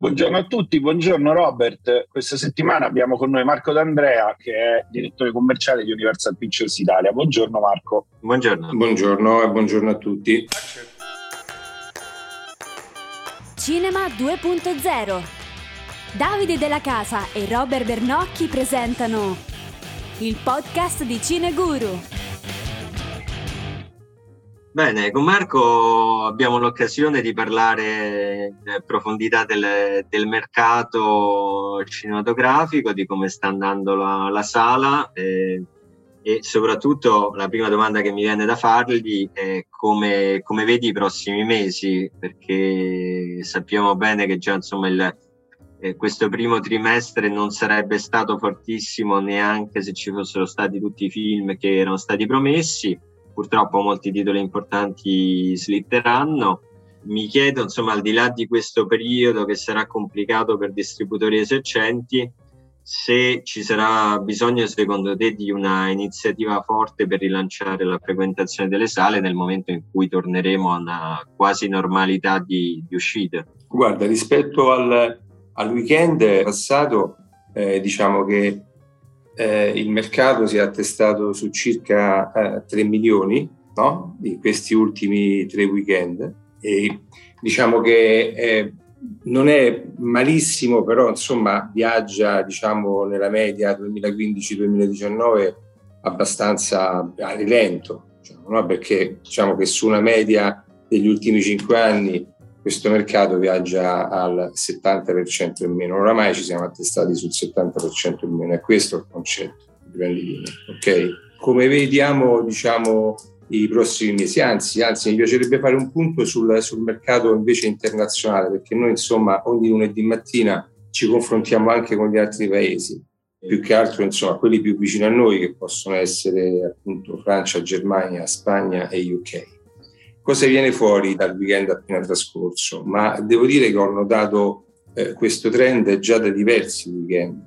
Buongiorno a tutti, buongiorno Robert. Questa settimana abbiamo con noi Marco D'Andrea che è direttore commerciale di Universal Pictures Italia. Buongiorno Marco. Buongiorno. Buongiorno e buongiorno a tutti. Cinema 2.0 Davide Della Casa e Robert Bernocchi presentano il podcast di Cineguru. Bene, con Marco abbiamo l'occasione di parlare in profondità del, del mercato cinematografico, di come sta andando la, la sala e, e, soprattutto la prima domanda che mi viene da fargli è come, come vedi i prossimi mesi, perché sappiamo bene che già insomma il, eh, questo primo trimestre non sarebbe stato fortissimo neanche se ci fossero stati tutti i film che erano stati promessi purtroppo molti titoli importanti slitteranno. Mi chiedo, insomma, al di là di questo periodo che sarà complicato per distributori esercenti, se ci sarà bisogno, secondo te, di una iniziativa forte per rilanciare la frequentazione delle sale nel momento in cui torneremo a una quasi normalità di, di uscite? Guarda, rispetto al, al weekend passato, eh, diciamo che eh, il mercato si è attestato su circa eh, 3 milioni no? di questi ultimi tre weekend e diciamo che eh, non è malissimo, però insomma viaggia diciamo nella media 2015-2019 abbastanza a rilento, diciamo, no? perché diciamo che su una media degli ultimi cinque anni questo mercato viaggia al 70% in meno. Oramai ci siamo attestati sul 70% in meno, è questo il concetto di grandi linee. Okay? Come vediamo, diciamo, i prossimi mesi, anzi, anzi mi piacerebbe fare un punto sul, sul mercato invece internazionale, perché noi insomma ogni lunedì mattina ci confrontiamo anche con gli altri paesi, più che altro insomma quelli più vicini a noi che possono essere appunto Francia, Germania, Spagna e UK cosa viene fuori dal weekend appena trascorso, ma devo dire che ho notato eh, questo trend già da diversi weekend.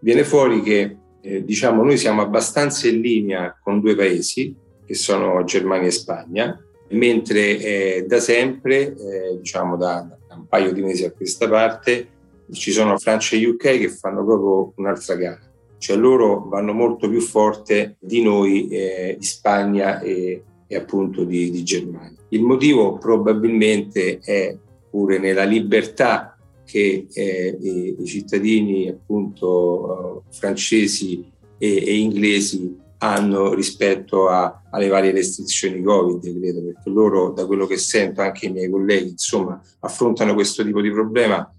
Viene fuori che eh, diciamo noi siamo abbastanza in linea con due paesi che sono Germania e Spagna, mentre eh, da sempre, eh, diciamo da, da, un paio di mesi a questa parte, ci sono Francia e UK che fanno proprio un'altra gara. Cioè loro vanno molto più forte di noi eh, in Spagna e, e appunto di, di Germania. Il motivo probabilmente è pure nella libertà che eh, i, cittadini appunto uh, francesi e, e, inglesi hanno rispetto a, alle varie restrizioni Covid, credo, perché loro, da quello che sento, anche i miei colleghi, insomma, affrontano questo tipo di problema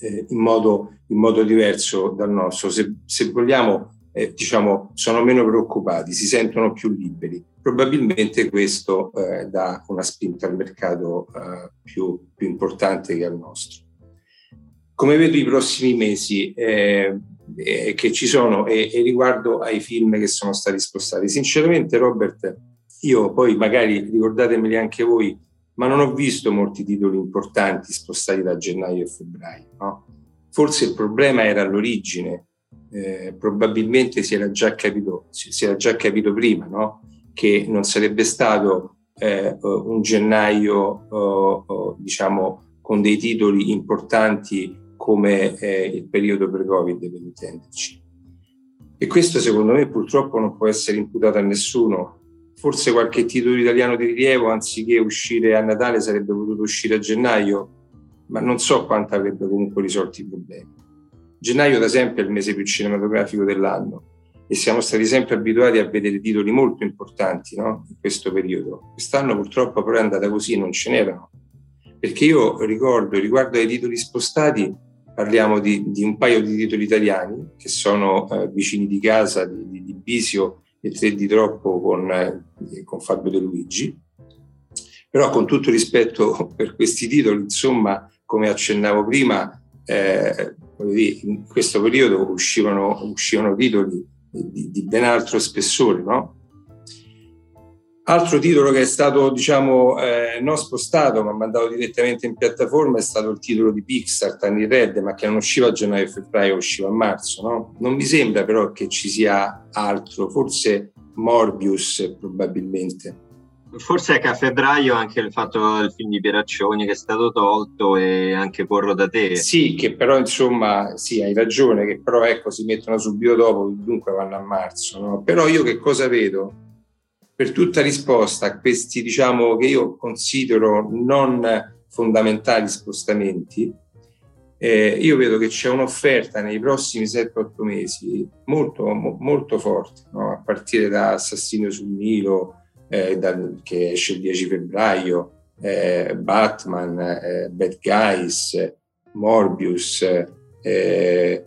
eh, in, modo, in, modo, diverso dal nostro. Se, se vogliamo, eh, diciamo, sono meno preoccupati, si sentono più liberi probabilmente questo eh, dà una spinta al mercato eh, più, più, importante che al nostro. Come vedo i prossimi mesi eh, eh, che ci sono e, e, riguardo ai film che sono stati spostati, sinceramente Robert, io poi magari ricordatemeli anche voi, ma non ho visto molti titoli importanti spostati da gennaio e febbraio. No? Forse il problema era all'origine, eh, probabilmente si era già capito, si era già capito prima, no? che non sarebbe stato eh, un gennaio, eh, diciamo, con dei titoli importanti come eh, il periodo pre-Covid, per intenderci. E questo secondo me purtroppo non può essere imputato a nessuno. Forse qualche titolo italiano di rilievo, anziché uscire a Natale, sarebbe potuto uscire a gennaio, ma non so quanto avrebbe comunque risolto i problemi. Gennaio, ad esempio, è il mese più cinematografico dell'anno e siamo stati sempre abituati a vedere titoli molto importanti no? in questo periodo. Quest'anno purtroppo però è andata così, non ce n'erano. Perché io ricordo, riguardo ai titoli spostati, parliamo di, di un paio di titoli italiani che sono eh, vicini di casa di, di, di, Bisio e Tre di Troppo con, eh, con Fabio De Luigi. Però con tutto rispetto per questi titoli, insomma, come accennavo prima, eh, in questo periodo uscivano, uscivano titoli di, di ben altro spessore, no? Altro titolo che è stato, diciamo, eh, non spostato, ma mandato direttamente in piattaforma è stato il titolo di Pixar, Tiny Red, ma che non usciva a gennaio e febbraio, usciva a marzo, no? Non mi sembra però che ci sia altro, forse Morbius probabilmente. Forse è a febbraio anche il fatto del film di Pieraccioni che è stato tolto e anche Corro da te. Sì, che però insomma, sì, hai ragione, che però ecco si mettono subito dopo, dunque vanno a marzo. No? Però io che cosa vedo? Per tutta risposta a questi, diciamo, che io considero non fondamentali spostamenti, eh, io vedo che c'è un'offerta nei prossimi 7-8 mesi molto, mo, molto forte, no? a partire da Assassino sul Nilo, eh, dal, che esce il 10 febbraio, eh, Batman, eh, Bad Guys, Morbius, eh,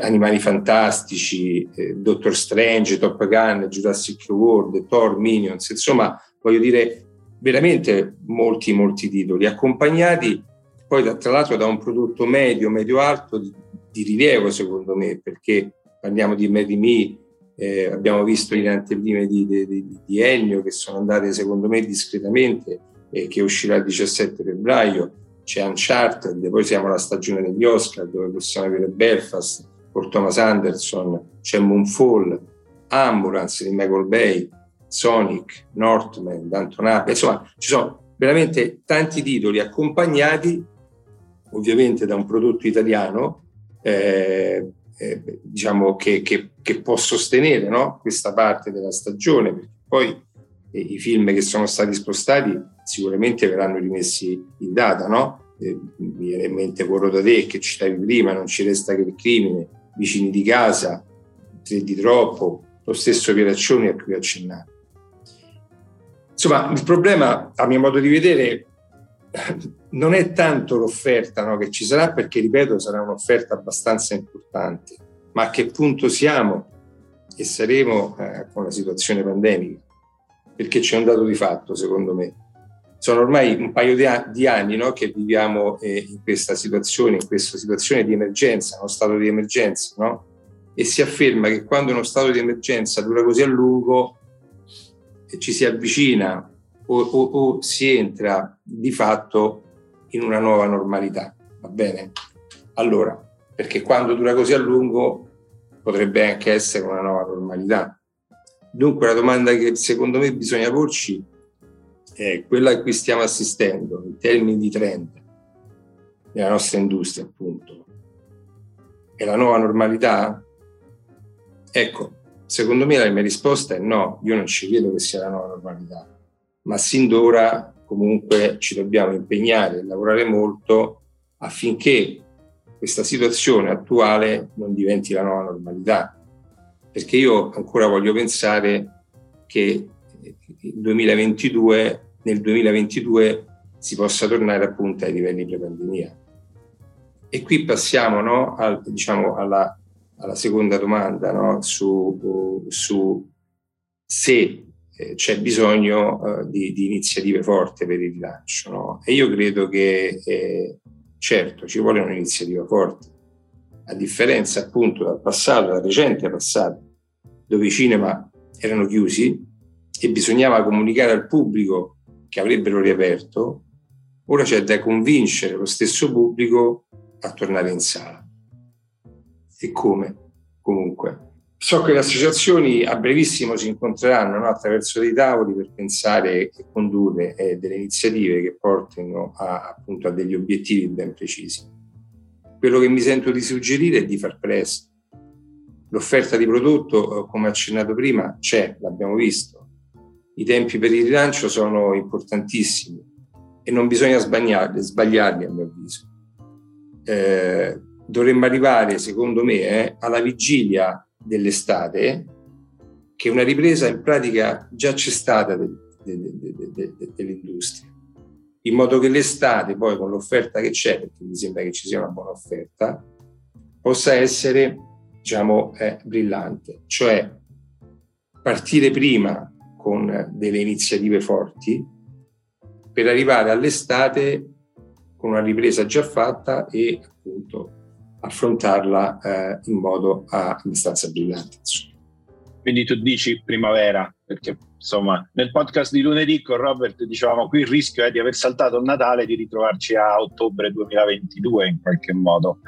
Animali Fantastici, eh, Doctor Strange, Top Gun, Jurassic World, Thor, Minions, insomma voglio dire veramente molti molti titoli accompagnati. Poi tra l'altro da un prodotto medio, medio-alto di, di, rilievo secondo me perché parliamo di Made Me, eh, abbiamo visto in anteprime di, di, di, di, Ennio che sono andate secondo me discretamente e che uscirà il 17 febbraio. C'è Uncharted, poi siamo alla stagione degli Oscar dove possiamo avere Belfast, Paul Thomas Anderson, c'è Moonfall, Ambulance di Michael Bay, Sonic, Northman, Ape, insomma ci sono veramente tanti titoli accompagnati ovviamente da un prodotto italiano eh, eh, diciamo che, che, che, può sostenere no? questa parte della stagione, perché poi eh, i film che sono stati spostati sicuramente verranno rimessi in data, no? Eh, mi viene in mente Corro da te che citavi prima, non ci resta che il crimine, vicini di casa, tre di troppo, lo stesso Pieraccioni a cui accennato. Insomma, il problema, a mio modo di vedere, non è tanto l'offerta no, che ci sarà, perché ripeto, sarà un'offerta abbastanza importante, ma a che punto siamo e saremo eh, con la situazione pandemica? Perché c'è un dato di fatto, secondo me. Sono ormai un paio di, a- di anni no, che viviamo eh, in questa situazione, in questa situazione di emergenza, uno stato di emergenza, no? E si afferma che quando uno stato di emergenza dura così a lungo, e ci si avvicina o, o, o si entra di fatto in una nuova normalità, va bene? Allora, perché quando dura così a lungo potrebbe anche essere una nuova normalità. Dunque la domanda che secondo me bisogna porci è quella a cui stiamo assistendo in termini di trend nella nostra industria, appunto. È la nuova normalità? Ecco, secondo me la mia risposta è no, io non ci credo che sia la nuova normalità ma sin d'ora comunque ci dobbiamo impegnare e lavorare molto affinché questa situazione attuale non diventi la nuova normalità. Perché io ancora voglio pensare che 2022, nel 2022 si possa tornare appunto ai livelli pre-pandemia. E qui passiamo no, al, diciamo, alla, alla, seconda domanda no, su, su se eh, c'è bisogno eh, di, di, iniziative forti per il rilancio. No? E io credo che, eh, certo, ci vuole un'iniziativa forte, a differenza appunto dal passato, dal recente passato, dove i cinema erano chiusi e bisognava comunicare al pubblico che avrebbero riaperto, ora c'è da convincere lo stesso pubblico a tornare in sala. E come? Comunque, So che le associazioni a brevissimo si incontreranno no, attraverso dei tavoli per pensare e condurre eh, delle iniziative che portino a, appunto, a degli obiettivi ben precisi. Quello che mi sento di suggerire è di far presto. L'offerta di prodotto, eh, come accennato prima, c'è, l'abbiamo visto. I tempi per il rilancio sono importantissimi e non bisogna sbagliarli, sbagliarli a mio avviso. Eh, dovremmo arrivare, secondo me, eh, alla vigilia dell'estate che una ripresa in pratica già c'è stata de, de, de, dell'industria. In modo che l'estate, poi con l'offerta che c'è, perché mi sembra che ci sia una buona offerta, possa essere, diciamo, eh, brillante. Cioè partire prima con delle iniziative forti per arrivare all'estate con una ripresa già fatta e appunto affrontarla eh, in modo abbastanza brillante. Insomma. Quindi tu dici primavera, perché insomma nel podcast di lunedì con Robert dicevamo qui il rischio è di aver saltato il Natale e di ritrovarci a ottobre 2022 in qualche modo.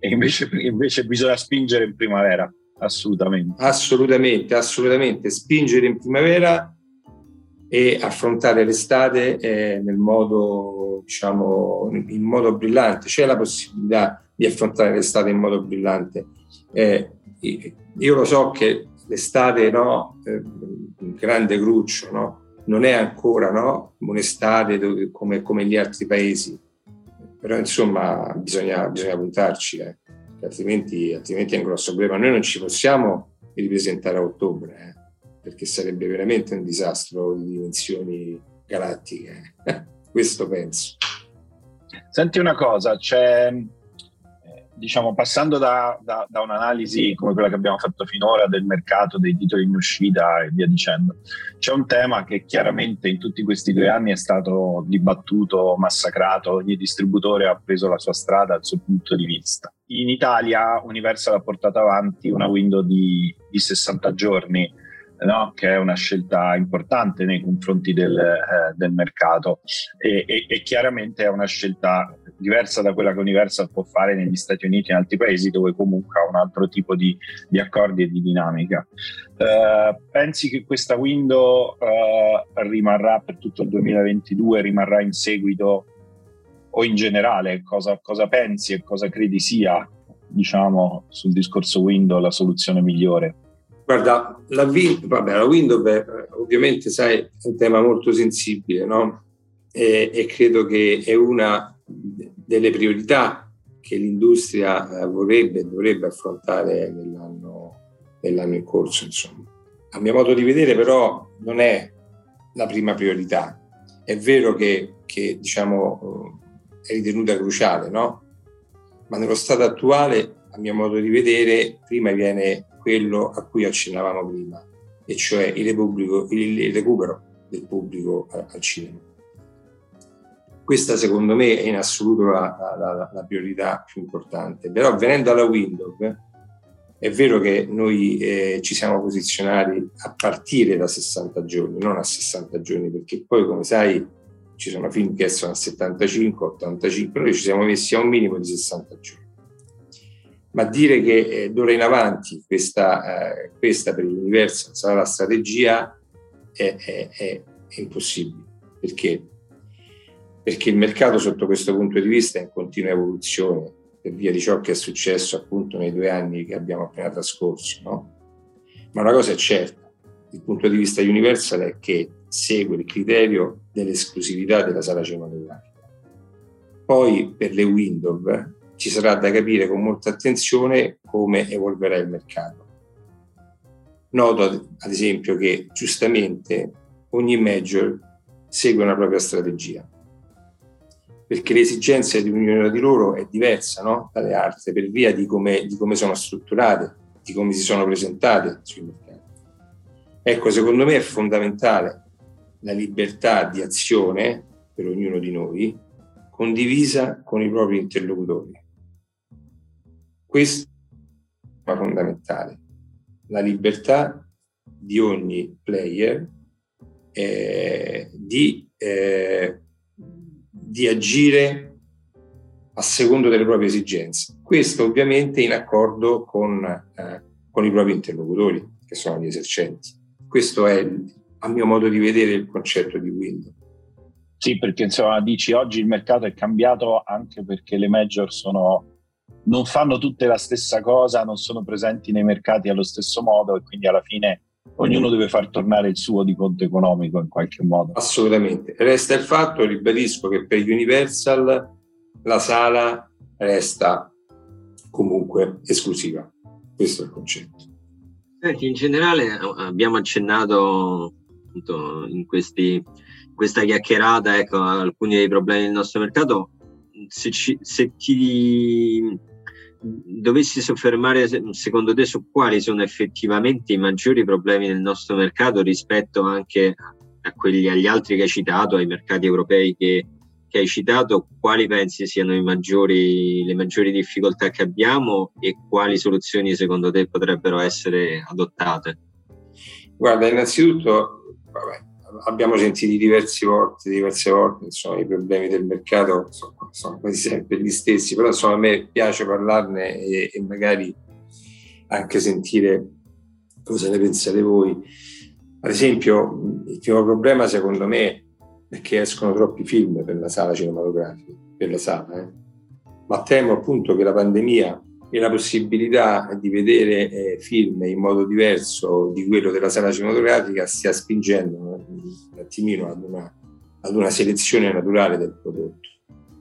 E invece, invece bisogna spingere in primavera, assolutamente. Assolutamente, assolutamente. Spingere in primavera e affrontare l'estate eh, nel modo, diciamo, in modo brillante. C'è la possibilità di affrontare l'estate in modo brillante. Eh, io lo so che l'estate, no, eh, grande cruccio, no, non è ancora no, un'estate dove, come, come gli altri paesi, però insomma bisogna, bisogna puntarci, eh, altrimenti, altrimenti è un grosso problema. Noi non ci possiamo ripresentare a ottobre, eh, perché sarebbe veramente un disastro di dimensioni galattiche. Questo penso. Senti una cosa, c'è diciamo, passando da, da, da, un'analisi come quella che abbiamo fatto finora del mercato dei titoli in uscita e via dicendo, c'è un tema che chiaramente in tutti questi due anni è stato dibattuto, massacrato, ogni distributore ha preso la sua strada, il suo punto di vista. In Italia Universal ha portato avanti una window di, di 60 giorni, no? che è una scelta importante nei confronti del, eh, del mercato e, e, e chiaramente è una scelta diversa da quella che Universal può fare negli Stati Uniti e in altri paesi dove comunque ha un altro tipo di, di accordi e di dinamica. Uh, pensi che questa window uh, rimarrà per tutto il 2022, rimarrà in seguito o in generale? Cosa, cosa pensi e cosa credi sia, diciamo, sul discorso window la soluzione migliore? Guarda, la, vabbè, la window beh, ovviamente sai è un tema molto sensibile, no? E, e credo che è una delle priorità che l'industria eh, vorrebbe e dovrebbe affrontare nell'anno, nell'anno in corso. Insomma. A mio modo di vedere però non è la prima priorità. È vero che, che diciamo, è ritenuta cruciale, no? ma nello stato attuale, a mio modo di vedere, prima viene quello a cui accennavamo prima, e cioè il, il recupero del pubblico al cinema. Questa secondo me è in assoluto la, la, la priorità più importante. Però venendo alla Windows, è vero che noi eh, ci siamo posizionati a partire da 60 giorni, non a 60 giorni, perché poi come sai ci sono film che sono a 75, 85, noi ci siamo messi a un minimo di 60 giorni. Ma dire che eh, d'ora in avanti questa, eh, questa per l'universo sarà la strategia è, è, è, impossibile, perché perché il mercato sotto questo punto di vista è in continua evoluzione per via di ciò che è successo appunto nei due anni che abbiamo appena trascorso. No? Ma una cosa è certa, il punto di vista Universal è che segue il criterio dell'esclusività della sala cinematografica. Poi per le window ci sarà da capire con molta attenzione come evolverà il mercato. Noto ad esempio che giustamente ogni major segue una propria strategia perché l'esigenza di ognuno di loro è diversa no? dalle altre per via di come, di come sono strutturate, di come si sono presentate sui mercati. Ecco, secondo me è fondamentale la libertà di azione per ognuno di noi condivisa con i propri interlocutori. Questo è fondamentale, la libertà di ogni player eh, di eh, di agire a secondo delle proprie esigenze. Questo ovviamente in accordo con, eh, con i propri interlocutori, che sono gli esercenti. Questo è, a mio modo di vedere, il concetto di Windows. Sì, perché insomma dici oggi il mercato è cambiato anche perché le major sono, non fanno tutte la stessa cosa, non sono presenti nei mercati allo stesso modo e quindi alla fine ognuno deve far tornare il suo di conto economico in qualche modo. Assolutamente. Resta il fatto, ribadisco, che per Universal la sala resta comunque esclusiva. Questo è il concetto. Senti, in generale abbiamo accennato appunto, in questi, questa chiacchierata ecco, alcuni dei problemi del nostro mercato. Se, ci, se ti dovessi soffermare secondo te su quali sono effettivamente i maggiori problemi del nostro mercato rispetto anche a quelli, agli altri che hai citato, ai mercati europei che, che hai citato, quali pensi siano maggiori, le maggiori difficoltà che abbiamo e quali soluzioni secondo te potrebbero essere adottate? Guarda, innanzitutto, vabbè, abbiamo sentito diverse volte, diverse volte insomma, i problemi del mercato sono, sono, quasi sempre gli stessi, però insomma, a me piace parlarne e, e, magari anche sentire cosa ne pensate voi. Ad esempio, il primo problema secondo me è che escono troppi film per la sala cinematografica, per la sala, eh? ma temo appunto che la pandemia e la possibilità di vedere eh, film in modo diverso di quello della sala cinematografica stia spingendo un attimino ad una, ad una selezione naturale del prodotto,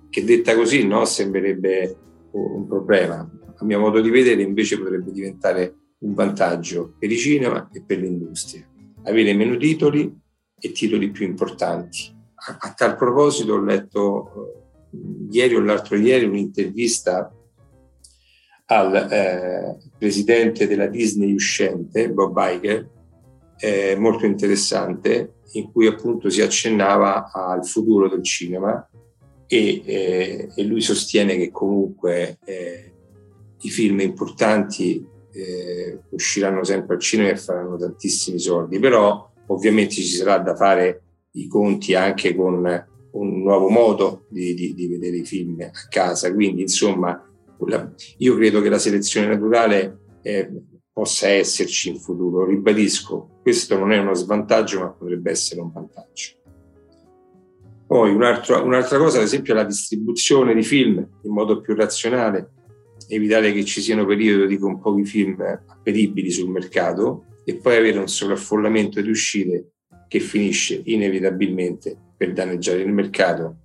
che detta così no, sembrerebbe un problema. A mio modo di vedere invece potrebbe diventare un vantaggio per i cinema e per l'industria. Avere meno titoli e titoli più importanti. A, a tal proposito ho letto eh, ieri o l'altro ieri un'intervista al eh, presidente della Disney uscente, Bob Iger, eh, molto interessante, in cui appunto si accennava al futuro del cinema e, eh, e lui sostiene che comunque eh, i film importanti eh, usciranno sempre al cinema e faranno tantissimi soldi, però ovviamente ci sarà da fare i conti anche con un nuovo modo di, di, di vedere i film a casa, quindi insomma io credo che la selezione naturale eh, possa esserci in futuro, ribadisco, questo non è uno svantaggio ma potrebbe essere un vantaggio. Poi un'altra, un'altra cosa, ad esempio, è la distribuzione di film in modo più razionale, evitare che ci siano periodi con pochi film appetibili sul mercato e poi avere un sovraffollamento di uscite che finisce inevitabilmente per danneggiare il mercato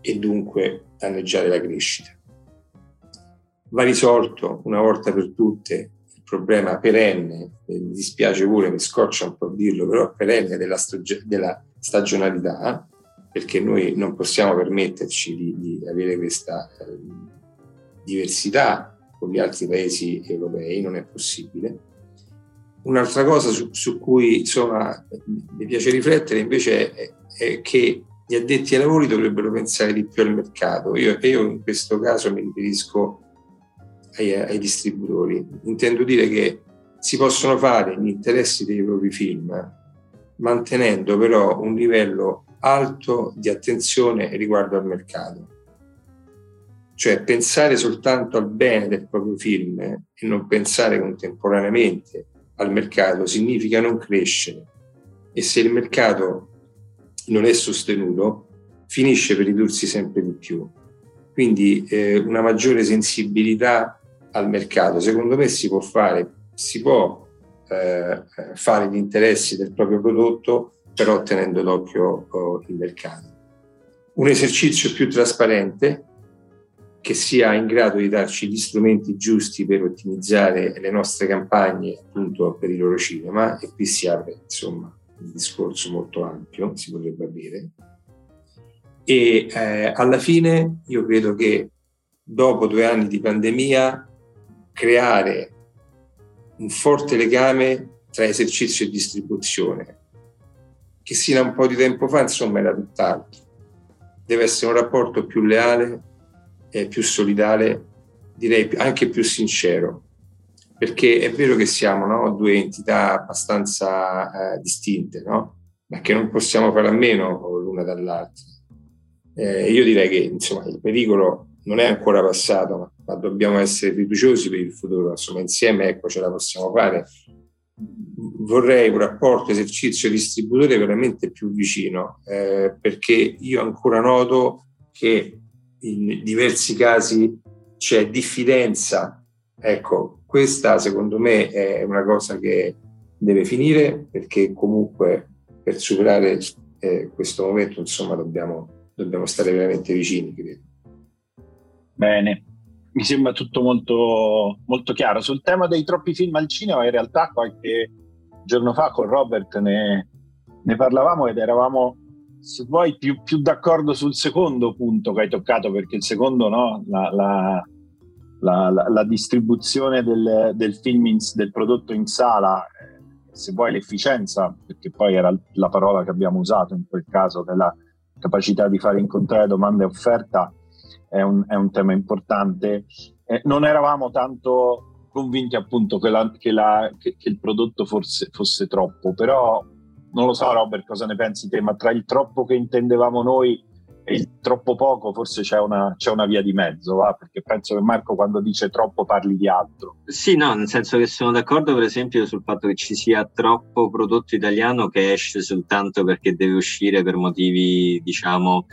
e dunque danneggiare la crescita. Va risolto una volta per tutte problema perenne, mi dispiace pure, mi scoccia un po' dirlo, però perenne della, stag- della stagionalità, perché noi non possiamo permetterci di, di avere questa eh, diversità con gli altri paesi europei, non è possibile. Un'altra cosa su, su cui insomma, mi piace riflettere invece è, è, che gli addetti ai lavori dovrebbero pensare di più al mercato. Io, io in questo caso mi riferisco ai, ai distributori. Intendo dire che si possono fare gli interessi dei propri film mantenendo però un livello alto di attenzione riguardo al mercato. Cioè pensare soltanto al bene del proprio film e non pensare contemporaneamente al mercato significa non crescere e se il mercato non è sostenuto finisce per ridursi sempre di più. Quindi eh, una maggiore sensibilità al mercato secondo me si può fare, si può eh, fare gli interessi del proprio prodotto però tenendo d'occhio oh, il mercato. Un esercizio più trasparente che sia in grado di darci gli strumenti giusti per ottimizzare le nostre campagne appunto per il loro cinema e qui si apre insomma un discorso molto ampio, si potrebbe avere. E eh, alla fine io credo che dopo due anni di pandemia creare un forte legame tra esercizio e distribuzione, che sino a un po' di tempo fa, insomma, era tutt'altro. Deve essere un rapporto più leale, eh, più solidale, direi anche più sincero, perché è vero che siamo no, due entità abbastanza eh, distinte, no? ma che non possiamo fare a meno l'una dall'altra. Eh, io direi che insomma, il pericolo non è ancora passato, ma, ma dobbiamo essere fiduciosi per il futuro. Insomma, insieme ecco, ce la possiamo fare vorrei un rapporto esercizio-distributore veramente più vicino, eh, perché io ancora noto che in diversi casi c'è diffidenza. Ecco, questa secondo me è una cosa che deve finire perché comunque per superare eh, questo momento insomma dobbiamo, dobbiamo stare veramente vicini, credo. Bene, mi sembra tutto molto, molto chiaro. Sul tema dei troppi film al cinema, in realtà qualche giorno fa con Robert ne, ne parlavamo ed eravamo, se vuoi, più, più, d'accordo sul secondo punto che hai toccato, perché il secondo, no, la, la, la, la distribuzione del, del film, in, del prodotto in sala, eh, se vuoi l'efficienza, perché poi era la parola che abbiamo usato in quel caso, della capacità di fare incontrare domanda e offerta, è un, è un tema importante. Eh, non eravamo tanto convinti appunto che, la, che, la, che, che il prodotto forse, fosse troppo, però non lo so Robert cosa ne pensi te, ma tra il troppo che intendevamo noi il troppo poco forse c'è una, c'è una via di mezzo, va? perché penso che Marco quando dice troppo parli di altro. Sì, no, nel senso che sono d'accordo per esempio sul fatto che ci sia troppo prodotto italiano che esce soltanto perché deve uscire per motivi, diciamo,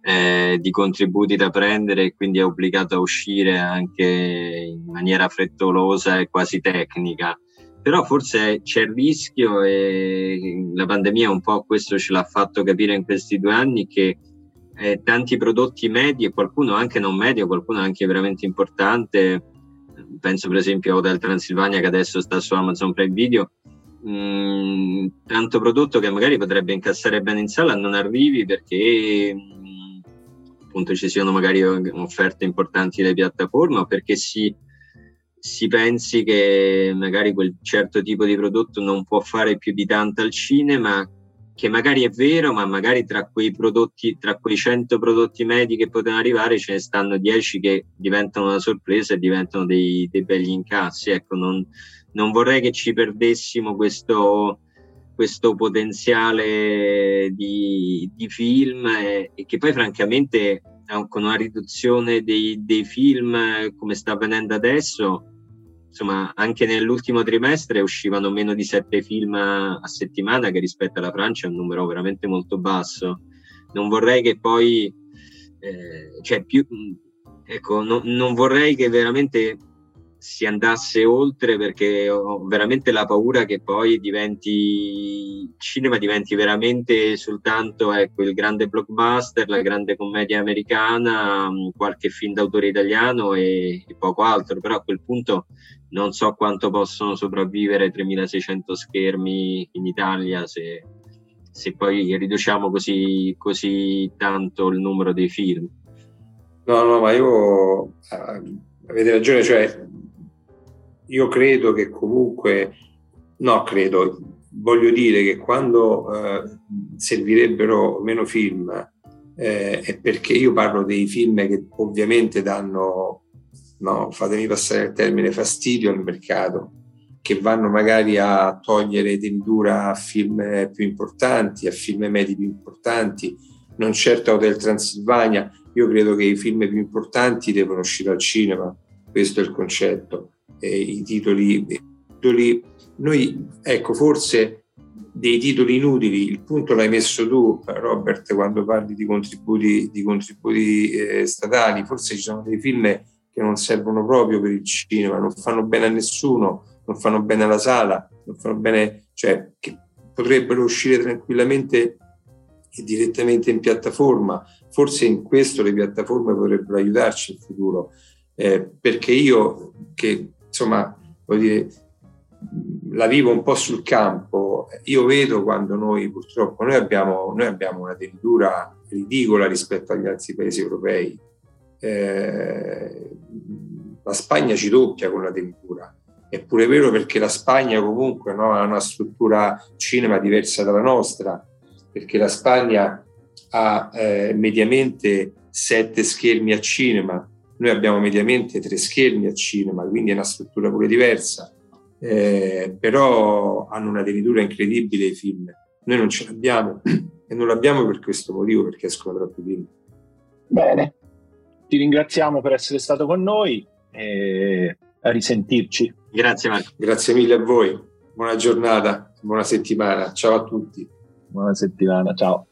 eh, di contributi da prendere e quindi è obbligato a uscire anche in maniera frettolosa e quasi tecnica. Però forse c'è il rischio e la pandemia un po' questo ce l'ha fatto capire in questi due anni che eh, tanti prodotti medi e qualcuno anche non medio, qualcuno anche veramente importante, penso per esempio a Hotel Transilvania che adesso sta su Amazon Prime Video, mh, mm, tanto prodotto che magari potrebbe incassare bene in sala non arrivi perché appunto ci siano magari offerte importanti delle piattaforme o perché si, si pensi che magari quel certo tipo di prodotto non può fare più di tanto al cinema che magari è vero, ma magari tra quei prodotti, tra quei 100 prodotti medi che potevano arrivare, ce ne stanno 10 che diventano una sorpresa e diventano dei, dei begli incassi. Ecco, non, non, vorrei che ci perdessimo questo, questo potenziale di, di film e, e, che poi francamente con una riduzione dei, dei film come sta avvenendo adesso insomma, anche nell'ultimo trimestre uscivano meno di sette film a settimana, che rispetto alla Francia è un numero veramente molto basso. Non vorrei che poi, eh, cioè più, ecco, no, non vorrei che veramente si andasse oltre perché ho veramente la paura che poi diventi il cinema diventi veramente soltanto ecco, il grande blockbuster, la grande commedia americana, qualche film d'autore italiano e, e poco altro, però a quel punto non so quanto possono sopravvivere 3600 schermi in Italia se, se poi riduciamo così, così, tanto il numero dei film. No, no, ma io eh, avete ragione, cioè io credo che comunque, no, credo, voglio dire che quando eh, servirebbero meno film eh, è perché io parlo dei film che ovviamente danno no, fatemi passare il termine, fastidio al mercato, che vanno magari a togliere tendura a film più importanti, a film medi più importanti, non certo a Hotel Transilvania. Io credo che i film più importanti devono uscire al cinema, questo è il concetto. E I titoli, titoli, noi, ecco, forse dei titoli inutili, il punto l'hai messo tu, Robert, quando parli di contributi, di contributi eh, statali, forse ci sono dei film che non servono proprio per il cinema, non fanno bene a nessuno, non fanno bene alla sala, non fanno bene, cioè che potrebbero uscire tranquillamente e direttamente in piattaforma. Forse in questo le piattaforme potrebbero aiutarci in futuro, eh, perché io che insomma, voglio dire, la vivo un po' sul campo, io vedo quando noi purtroppo noi abbiamo, noi abbiamo una tendura ridicola rispetto agli altri paesi europei. Eh, la Spagna ci doppia con la tempura. È vero perché la Spagna comunque no, ha una struttura cinema diversa dalla nostra, perché la Spagna ha eh, mediamente sette schermi a cinema, noi abbiamo mediamente tre schermi a cinema, quindi è una struttura pure diversa, eh, però hanno una tenitura incredibile i film. Noi non ce l'abbiamo e non l'abbiamo per questo motivo, perché escono troppi film. Bene, ti ringraziamo per essere stato con noi e a risentirci. Grazie Marco. Grazie mille a voi. Buona giornata, buona settimana. Ciao a tutti. Buona settimana, ciao.